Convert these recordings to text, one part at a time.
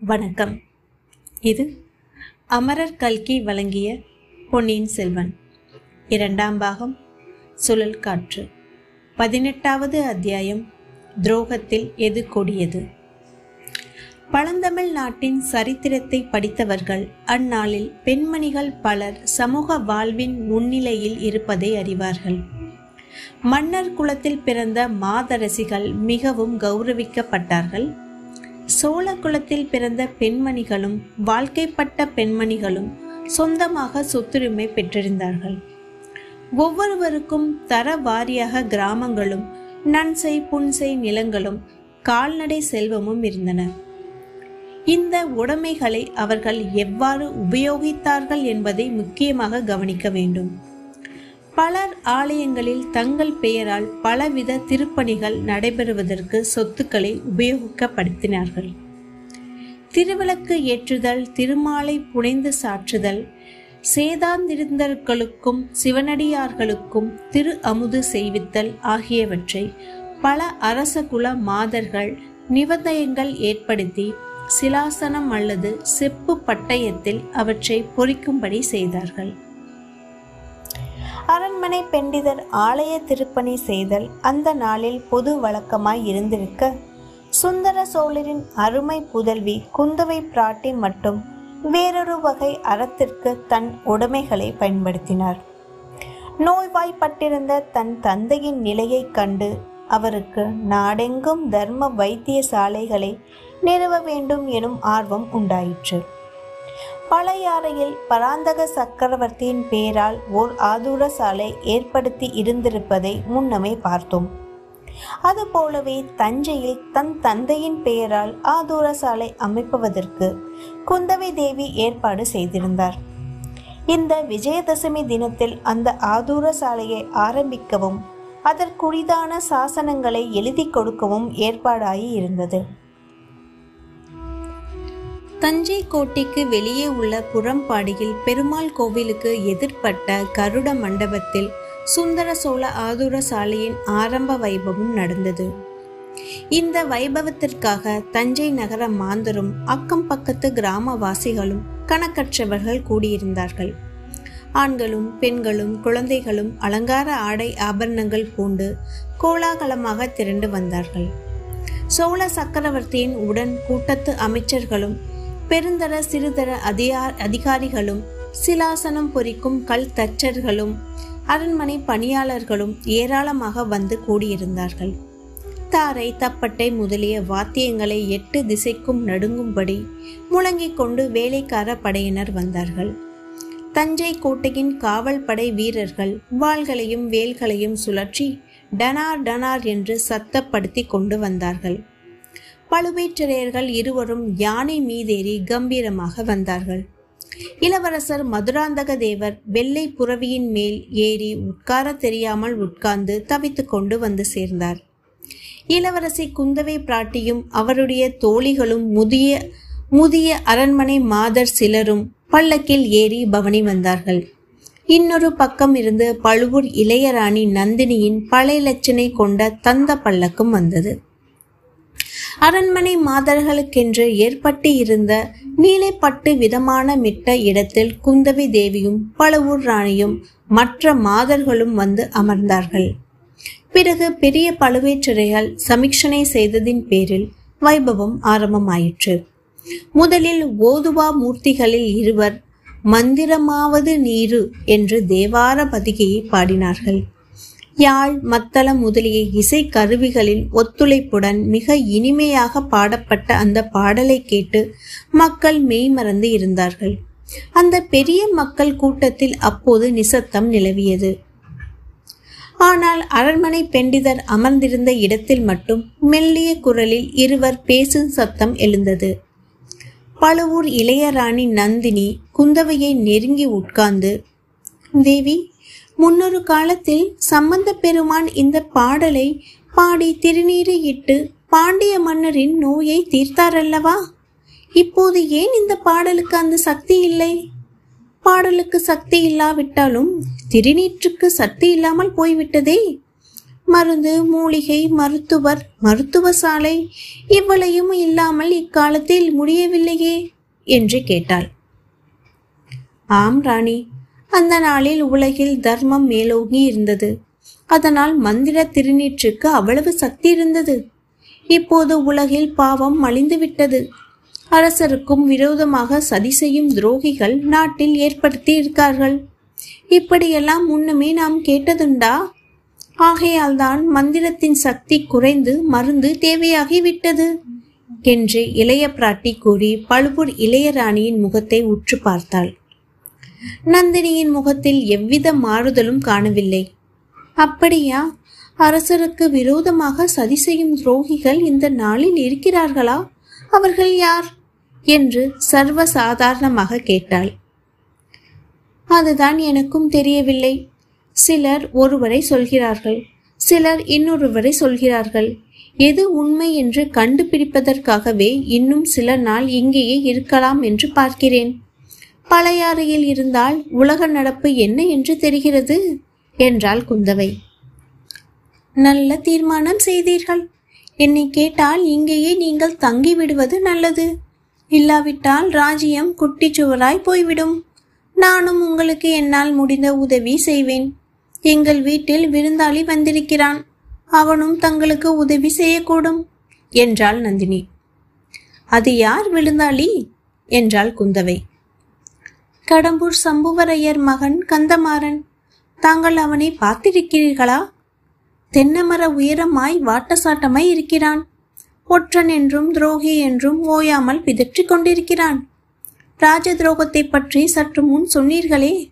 வணக்கம். இது அமரர் கல்கி வழங்கிய பொன்னியின் செல்வன். இரண்டாம் பாகம் சுழல் காற்று. பதினெட்டாவது அத்தியாயம் துரோகத்தில் எது கொடியது? பழந்தமிழ் நாட்டின் சரித்திரத்தை படித்தவர்கள் அந்நாளில் பெண்மணிகள் பலர் சமூக வாழ்வின் முன்னிலையில் இருப்பதை அறிவார்கள். மன்னர் குலத்தில் பிறந்த மாதரசிகள் மிகவும் கௌரவிக்கப்பட்டார்கள். சோழ குலத்தில் பிறந்த பெண்மணிகளும் வாழ்க்கைப்பட்ட பெண்மணிகளும் சொந்தமாக சொத்துரிமை பெற்றிருந்தார்கள். ஒவ்வொருவருக்கும் தர வாரியாக கிராமங்களும் நன்செய் புன்செய் நிலங்களும் கால்நடை செல்வமும் இருந்தன. இந்த உடைமைகளை அவர்கள் எவ்வாறு உபயோகித்தார்கள் என்பதை முக்கியமாக கவனிக்க வேண்டும். பலர் ஆலயங்களில் தங்கள் பெயரால் பலவித திருப்பணிகள் நடைபெறுவதற்கு சொத்துக்களை உபயோகப்படுத்தினார்கள் திருவிளக்கு ஏற்றுதல் திருமாலை புனைந்து சாற்றுதல் சேதாந்திருந்தர்களுக்கும் சிவனடியார்களுக்கும் திரு அமுது செய்வித்தல் ஆகியவற்றை பல அரச குல மாதர்கள் நிபந்தயங்கள் ஏற்படுத்தி சிலாசனம் அல்லது செப்பு பட்டயத்தில் அவற்றை பொறிக்கும்படி செய்தார்கள். அரண்மனை பெண்டிதர் ஆலய திருப்பணி செய்தல் அந்த நாளில் பொது வழக்கமாய் இருந்திருக்க. சுந்தர சோழரின் அருமை புதல்வி குந்தவை பிராட்டி மட்டும் வேறொரு வகை அறத்திற்கு தன் உடைமைகளை பயன்படுத்தினார். நோய்வாய்ப்பட்டிருந்த தன் தந்தையின் நிலையைக் கண்டு அவருக்கு நாடெங்கும் தர்ம வைத்தியசாலைகளை நிறுவ வேண்டும் எனும் ஆர்வம் உண்டாயிற்று. பழையாறையில் பராந்தக சக்கரவர்த்தியின் பெயரால் ஓர் ஆதூர சாலை ஏற்படுத்தி இருந்திருப்பதை முன்னமே பார்த்தோம். அதுபோலவே தஞ்சையில் தன் தந்தையின் பெயரால் ஆதூர சாலை அமைப்பதற்கு குந்தவை தேவி ஏற்பாடு செய்திருந்தார். இந்த விஜயதசமி தினத்தில் அந்த ஆதூர சாலையை ஆரம்பிக்கவும் அதற்குரிதான சாசனங்களை எழுதி கொடுக்கவும் ஏற்பாடாகி இருந்தது. தஞ்சை கோட்டைக்கு வெளியே உள்ள புறம்பாடியில் பெருமாள் கோவிலுக்கு எதிர்ப்பட்ட கருட மண்டபத்தில் சுந்தர சோழ ஆதுர சாலையின் ஆரம்ப வைபவம் நடந்தது. இந்த வைபவத்திற்காக தஞ்சை நகர மாந்தரும் அக்கம் பக்கத்து கிராமவாசிகளும் கணக்கற்றவர்கள் கூடியிருந்தார்கள். ஆண்களும் பெண்களும் குழந்தைகளும் அலங்கார ஆடை ஆபரணங்கள் பூண்டு கோலாகலமாக திரண்டு வந்தார்கள். சோழ சக்கரவர்த்தியின் உடன் கூட்டத்து அமைச்சர்களும் பெருந்தர சிறுதர அதிகார் அதிகாரிகளும் சிலாசனம் பொறிக்கும் கல் தச்சர்களும் அரண்மனை பணியாளர்களும் ஏராளமாக வந்து கூடியிருந்தார்கள். தாரை தப்பட்டை முதலிய வாத்தியங்களை எட்டு திசைக்கும் நடுங்கும்படி முழங்கிக் கொண்டு வேலைக்கார படையினர் வந்தார்கள். தஞ்சை கோட்டையின் காவல் படை வீரர்கள் வாள்களையும் வேல்களையும் சுழற்றி டனார் டனார் என்று சத்தப்படுத்தி கொண்டு வந்தார்கள். பழுவேற்றரையர்கள் இருவரும் யானை மீதேறி கம்பீரமாக வந்தார்கள். இளவரசர் மதுராந்தக தேவர் வெள்ளை புறவியின் மேல் ஏறி உட்கார தெரியாமல் உட்கார்ந்து தவித்து கொண்டு வந்து சேர்ந்தார். இளவரசி குந்தவை பிராட்டியும் அவருடைய தோழிகளும் முதிய முதிய அரண்மனை மாதர் சிலரும் பல்லக்கில் ஏறி பவனி வந்தார்கள். இன்னொரு பக்கம் இருந்து பழுவூர் இளையராணி நந்தினியின் பழைய லட்சணை கொண்ட தந்த பல்லக்கும் வந்தது. அரண்மனை மாதர்களுக்கென்று ஏற்பட்டு இருந்த நீலைப்பட்டு விதமான மிட்ட இடத்தில் குந்தவி தேவியும் பழுவூர் ராணியும் மற்ற மாதர்களும் வந்து அமர்ந்தார்கள். பிறகு பெரிய பழுவேற்றரைகள் சமீக்ஷனை செய்ததின் பேரில் வைபவம் ஆரம்பமாயிற்று. முதலில் ஓதுவா மூர்த்திகளில் இருவர் மந்திரமாவது நீரு என்று தேவார பதிகையை பாடினார்கள். யாழ் மத்தளம் முதலிய இசை கருவிகளின் ஒத்துழைப்புடன் மிக இனிமையாக பாடப்பட்ட அந்த பாடலை கேட்டு மக்கள் மெய்மறந்து இருந்தார்கள். அந்த பெரிய மக்கள் கூட்டத்தில் அப்போது நிசத்தம் நிலவியது. ஆனால் அரண்மனை பெண்டிதர் அமர்ந்திருந்த இடத்தில் மட்டும் மெல்லிய குரலில் இருவர் பேசும் சத்தம் எழுந்தது. பழுவூர் இளையராணி நந்தினி குந்தவையை நெருங்கி உட்கார்ந்து தேவி முன்னொரு காலத்தில் சம்பந்த பெருமான் இந்த பாடலை பாடி திருநீரை இட்டு பாண்டிய மன்னரின் நோயை தீர்த்தாரல்லவா? இப்போது ஏன் இந்த பாடலுக்கு அந்த சக்தி இல்லை? பாடலுக்கு சக்தி இல்லாவிட்டாலும் திருநீற்றுக்கு சக்தி இல்லாமல் போய்விட்டதே. மருந்து மூலிகை மருத்துவர் மருத்துவ சாலை இவ்வளையும் இல்லாமல் இக்காலத்தில் முடியவில்லையே என்று கேட்டாள். ஆம் ராணி அந்த நாளில் உலகில் தர்மம் மேலோங்கி இருந்தது. அதனால் மந்திர திருநீற்றுக்கு அவ்வளவு சக்தி இருந்தது. இப்போது உலகில் பாவம் மலிந்துவிட்டது அரசருக்கும் விரோதமாக சதி செய்யும் துரோகிகள் நாட்டில் ஏற்படுத்தி இருக்கார்கள். இப்படியெல்லாம் முன்னமே நாம் கேட்டதுண்டா? ஆகையால்தான் மந்திரத்தின் சக்தி குறைந்து மருந்து தேவையாகிவிட்டது என்று இளைய பிராட்டி கூறி பழுவூர் இளையராணியின் முகத்தை உற்று பார்த்தாள். நந்தினியின் முகத்தில் எவ்வித மாறுதலும் காணவில்லை. அப்படியா? அரசருக்கு விரோதமாக சதி செய்யும் துரோகிகள் இந்த நாளில் இருக்கிறார்களா? அவர்கள் யார்? என்று சர்வ சாதாரணமாக கேட்டாள். அதுதான் எனக்கும் தெரியவில்லை. சிலர் ஒருவரை சொல்கிறார்கள். சிலர் இன்னொருவரை சொல்கிறார்கள். எது உண்மை என்று கண்டுபிடிப்பதற்காகவே இன்னும் சில நாள் இங்கேயே இருக்கலாம் என்று பார்க்கிறேன். பழையாறையில் இருந்தால் உலக நடப்பு என்ன என்று தெரிகிறது? என்றாள் குந்தவை. நல்ல தீர்மானம் செய்தீர்கள். என்னை கேட்டால் இங்கேயே நீங்கள் தங்கி விடுவது நல்லது. இல்லாவிட்டால் ராஜ்யம் குட்டிச்சுவராய் போய்விடும். நானும் உங்களுக்கு என்னால் முடிந்த உதவி செய்வேன். எங்கள் வீட்டில் விருந்தாளி வந்திருக்கிறான். அவனும் தங்களுக்கு உதவி செய்யக்கூடும் என்றாள் நந்தினி. அது யார் விருந்தாளி? என்றாள் குந்தவை. கடம்பூர் சம்புவரையர் மகன் கந்தமாறன் தாங்கள் அவனை பார்த்திருக்கிறீர்களா? தென்னமர உயரமாய் வாட்டசாட்டமாய் இருக்கிறான். ஒற்றன் என்றும் துரோகி என்றும் ஓயாமல் பிதற்றிக் கொண்டிருக்கிறான். ராஜ துரோகத்தை பற்றி சற்று முன் சொன்னீர்களே.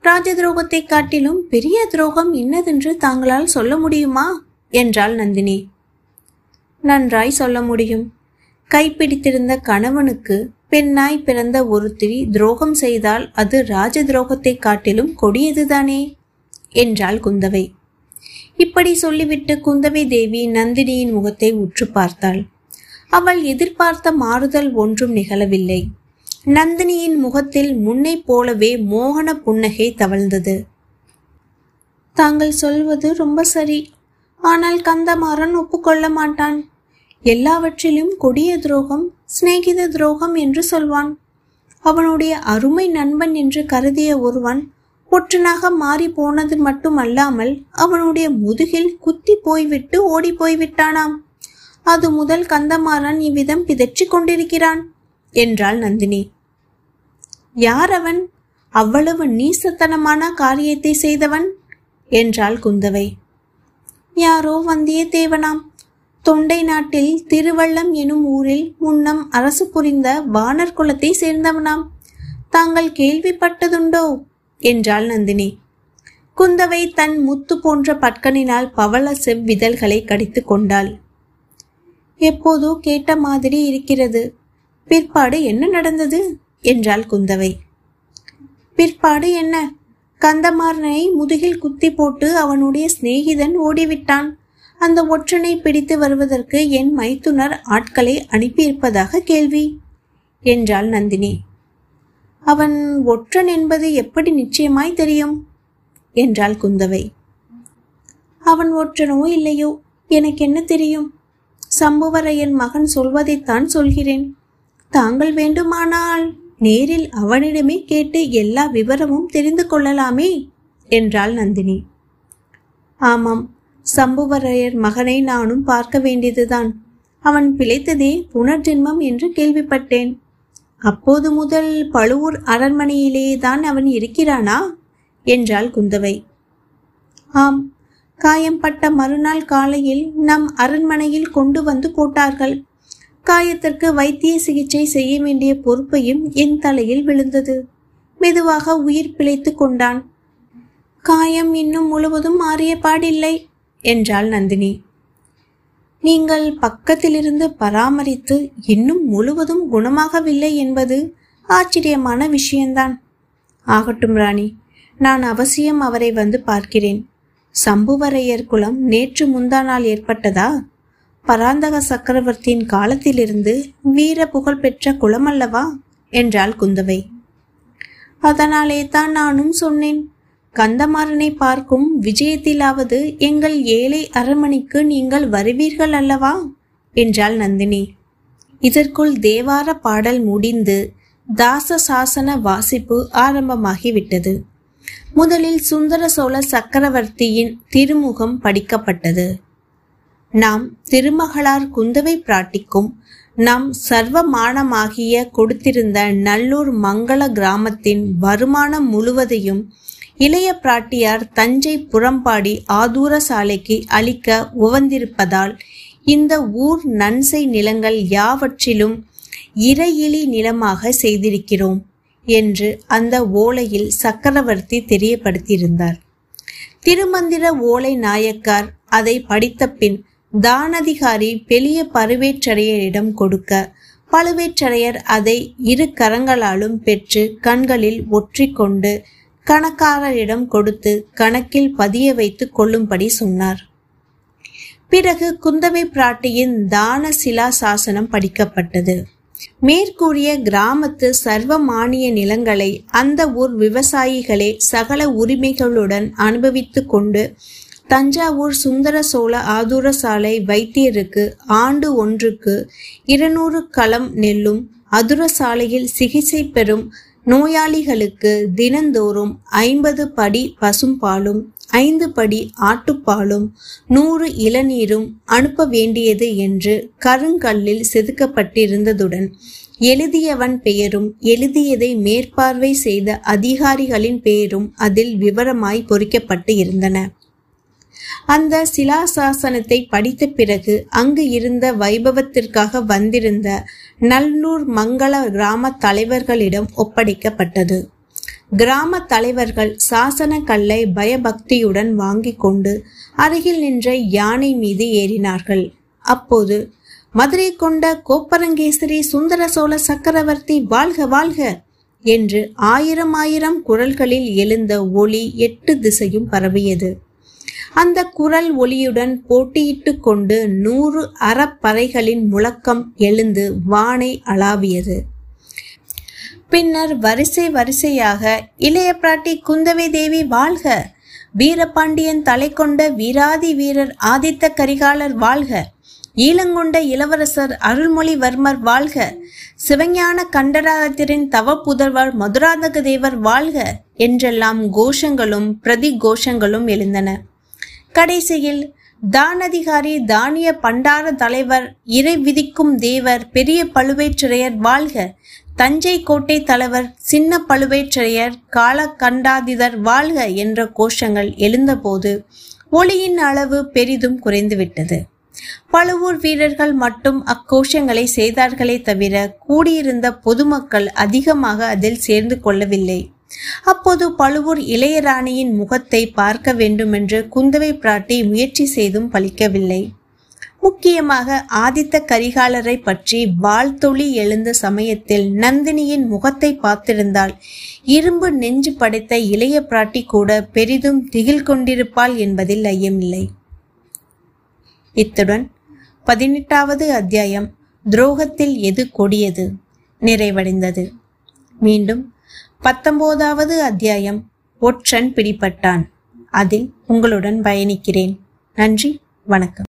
ராஜ துரோகத்தை காட்டிலும் பெரிய துரோகம் இன்னதென்று தாங்களால் சொல்ல முடியுமா? என்றாள் நந்தினி. நன்றாய் சொல்ல முடியும். கைப்பிடித்திருந்த கணவனுக்கு பெண்ணாய் பிறந்த ஒருத்திரி துரோகம் செய்தால் அது ராஜ துரோகத்தை காட்டிலும் கொடியதுதானே? என்றாள் குந்தவை. இப்படி சொல்லிவிட்டு குந்தவை தேவி நந்தினியின் முகத்தை உற்று பார்த்தாள். அவள் எதிர்பார்த்த மாறுதல் ஒன்றும் நிகழவில்லை. நந்தினியின் முகத்தில் முன்னைப் போலவே மோகன புன்னகை தவழ்ந்தது. தாங்கள் சொல்வது ரொம்ப சரி. ஆனால் கந்தமாறன் ஒப்புக்கொள்ள மாட்டான். எல்லாவற்றிலும் கொடிய துரோகம் சிநேகித துரோகம் என்று சொல்வான். அவனுடைய அருமை நண்பன் என்று கருதிய ஒருவன் ஒற்றனாக மாறி போனது மட்டுமல்லாமல் அவனுடைய முதுகில் குத்தி போய்விட்டு ஓடி போய்விட்டானாம். அது முதல் கந்தமாறன் இவ்விதம் பிதற்றிக் கொண்டிருக்கிறான் என்றாள் நந்தினி. யார் அவன்? அவ்வளவு நீசத்தனமான காரியத்தை செய்தவன்? என்றாள் குந்தவை. யாரோ வந்தியத்தேவனாம். தொண்டை நாட்டில் திருவள்ளம் எனும் ஊரில் முன்னம் அரசு புரிந்த வானர் குலத்தை சேர்ந்தவனாம். தாங்கள் கேள்விப்பட்டதுண்டோ? என்றாள் நந்தினி. குந்தவை தன் முத்து போன்ற பட்கனினால் பவள செவ்விதழ்களை கடித்து கொண்டாள். எப்போதோ கேட்ட மாதிரி இருக்கிறது. பிற்பாடு என்ன நடந்தது? என்றாள் குந்தவை. பிற்பாடு என்ன? கந்தமாறனை முதுகில் குத்தி போட்டு அவனுடைய சிநேகிதன் ஓடிவிட்டான். அந்த ஒற்றனை பிடித்து வருவதற்கு என் மைத்துனர் ஆட்களை அனுப்பியிருப்பதாக கேள்வி என்றாள் நந்தினி. அவன் ஒற்றன் என்பது எப்படி நிச்சயமாய் தெரியும்? என்றாள் குந்தவை. அவன் ஒற்றனோ இல்லையோ? எனக்கு என்ன தெரியும்? சம்புவரையன் மகன் சொல்வதைத்தான் சொல்கிறேன். தாங்கள் வேண்டுமானால் நேரில் அவனிடமே கேட்டு எல்லா விவரமும் தெரிந்து கொள்ளலாமே? என்றாள் நந்தினி. ஆமாம் சம்புவரையர் மகனை நானும் பார்க்க வேண்டியதுதான். அவன் பிழைத்ததே புனர்ஜென்மம் என்று கேள்விப்பட்டேன். அப்போது முதல் பழுவூர் அரண்மனையிலேயே தான் அவன் இருக்கிறானா? என்றாள் குந்தவை. ஆம் காயம்பட்ட மறுநாள் காலையில் நம் அரண்மனையில் கொண்டு வந்து போட்டார்கள். காயத்திற்கு வைத்திய சிகிச்சை செய்ய வேண்டிய பொறுப்பையும் என் தலையில் விழுந்தது. மெதுவாக உயிர் பிழைத்து கொண்டான். காயம் இன்னும் முழுவதும் மாறிய பாடில்லை. என்றாள் நந்தினி. நீங்கள் பக்கத்திலிருந்து பராமரித்து இன்னும் முழுவதும் குணமாகவில்லை என்பது ஆச்சரியமான விஷயம்தான் ஆகட்டும் ராணி நான் அவசியம் அவரை வந்து பார்க்கிறேன். சம்புவரையர் குலம் நேற்று முந்தா நாள் ஏற்பட்டதா? பராந்தக சக்கரவர்த்தியின் காலத்திலிருந்து வீர புகழ் பெற்ற குலமல்லவா? என்றாள் குந்தவை. அதனாலே தான் நானும் சொன்னேன். கந்தமாறனை பார்க்கும் விஜயத்திலாவது எங்கள் ஏழை அரண்மனைக்கு நீங்கள் வருவீர்கள் அல்லவா? என்றாள் நந்தினி. இதற்குள் தேவார பாடல் முடிந்து தாச சாசன வாசிப்பு ஆரம்பமாகிவிட்டது. முதலில் சுந்தர சோழ சக்கரவர்த்தியின் திருமுகம் படிக்கப்பட்டது. நாம் திருமகளார் குந்தவை பிராட்டிக்கும் நாம் சர்வமானமாகிய கொடுத்திருந்த நல்லூர் மங்கள கிராமத்தின் வருமானம் முழுவதையும் இளைய பிராட்டியார் தஞ்சை புறம்பாடி ஆதூர சாலைக்கு அளிக்க உவந்திருப்பதால் இந்த ஊர் நன்சை நிலங்கள் யாவற்றிலும் இறையிலி நிலமாக செய்திருக்கிறோம் என்று அந்த ஓலையில் சக்கரவர்த்தி தெரியப்படுத்தியிருந்தார். திருமந்திர ஓலை நாயக்கார் அதை படித்த பின் தானதிகாரி பெரிய பழுவேற்றரையரிடம் கொடுக்க பழுவேற்றரையர் அதை இரு கரங்களாலும் பெற்று கண்களில் ஒற்றிக்கொண்டு கணக்காரரிடம் கொடுத்து கணக்கில் பதிய வைத்து கொள்ளும்படி சொன்னார். பிறகு குந்தவை பிராட்டியின் தான சிலா சாசனம் படிக்கப்பட்டது. மேற்கூறிய கிராமத்து சர்வ மானிய நிலங்களை அந்த ஊர் விவசாயிகளே சகல உரிமைகளுடன் அனுபவித்து கொண்டு தஞ்சாவூர் சுந்தர சோழ ஆதூர சாலை வைத்தியருக்கு ஆண்டு ஒன்றுக்கு இருநூறு களம் நெல்லும் அதுர சாலையில் சிகிச்சை பெறும் நோயாளிகளுக்கு தினந்தோறும் ஐம்பது படி பசும்பாலும் ஐந்து படி ஆட்டுப்பாலும் நூறு இளநீரும் அனுப்ப வேண்டியது என்று கருங்கல்லில் செதுக்கப்பட்டிருந்ததுடன் எழுதியவன் பெயரும் எழுதியதை மேற்பார்வை செய்த அதிகாரிகளின் பெயரும் அதில் விவரமாய் பொறிக்கப்பட்டு இருந்தன. அந்த சிலாசாசனத்தை படித்த பிறகு அங்கு இருந்த வைபவத்திற்காக வந்திருந்த நல்லூர் மங்கள கிராம தலைவர்களிடம் ஒப்படைக்கப்பட்டது. கிராம தலைவர்கள் சாசன கல்லை பயபக்தியுடன் வாங்கிக் கொண்டு அருகில் நின்ற யானை மீது ஏறினார்கள். அப்போது மதுரை கொண்ட கோப்பரங்கேசரி சுந்தர சோழ சக்கரவர்த்தி வாழ்க வாழ்க! என்று ஆயிரம் ஆயிரம் குரல்களில் எழுந்த ஒளி எட்டு திசையும் பரவியது. அந்த குரல் ஒளியுடன் போட்டியிட்டு கொண்டு நூறு அறப்பறைகளின் முழக்கம் எழுந்து வானை அளாவியது. பின்னர் வரிசை வரிசையாக இளைய பிராட்டி குந்தவை தேவி வாழ்க! வீரபாண்டியன் தலை கொண்ட வீராதி வீரர் ஆதித்த கரிகாலர் வாழ்க! ஈழங்கொண்ட இளவரசர் அருள்மொழிவர்மர் வாழ்க! சிவஞான கண்டராத்திரின் தவ புதல்வர் மதுராந்தக தேவர் வாழ்க! என்றெல்லாம் கோஷங்களும் பிரதி கோஷங்களும் எழுந்தன. கடைசியில் தானதிகாரி தானிய பண்டார தலைவர் இறை விதிக்கும் தேவர் பெரிய பழுவேற்றரையர் வாழ்க. தஞ்சை கோட்டை தலைவர் சின்ன பழுவேற்றையர் காலகண்டாதிதர் வாழ்க என்ற கோஷங்கள் எழுந்தபோது ஒளியின் அளவு பெரிதும் குறைந்துவிட்டது. பழுவூர் வீரர்கள் மட்டும் அக்கோஷங்களை செய்தார்களே தவிர கூடியிருந்த பொதுமக்கள் அதிகமாக அதில் சேர்ந்து கொள்ளவில்லை. அப்போது பழுவூர் இளையராணியின் முகத்தை பார்க்க வேண்டுமென்று குந்தவை பிராட்டி முயற்சி செய்தும் பலிக்கவில்லை. முக்கியமாக ஆதித்த கரிகாலரை பற்றி வாழ்த்தொளி எழுந்த சமயத்தில் நந்தினியின் முகத்தை பார்த்திருந்தால் இரும்பு நெஞ்சு படைத்த இளைய பிராட்டி கூட பெரிதும் திகில் கொண்டிருப்பாள் என்பதில் ஐயமில்லை. இத்துடன் பதினெட்டாவது அத்தியாயம் துரோகத்தில் எது கொடியது? நிறைவடைந்தது. மீண்டும் பத்தொன்பதாவது அத்தியாயம். ஒற்றன் பிடிபட்டான். அதில் உங்களுடன் பயணிக்கிறேன். நன்றி. வணக்கம்.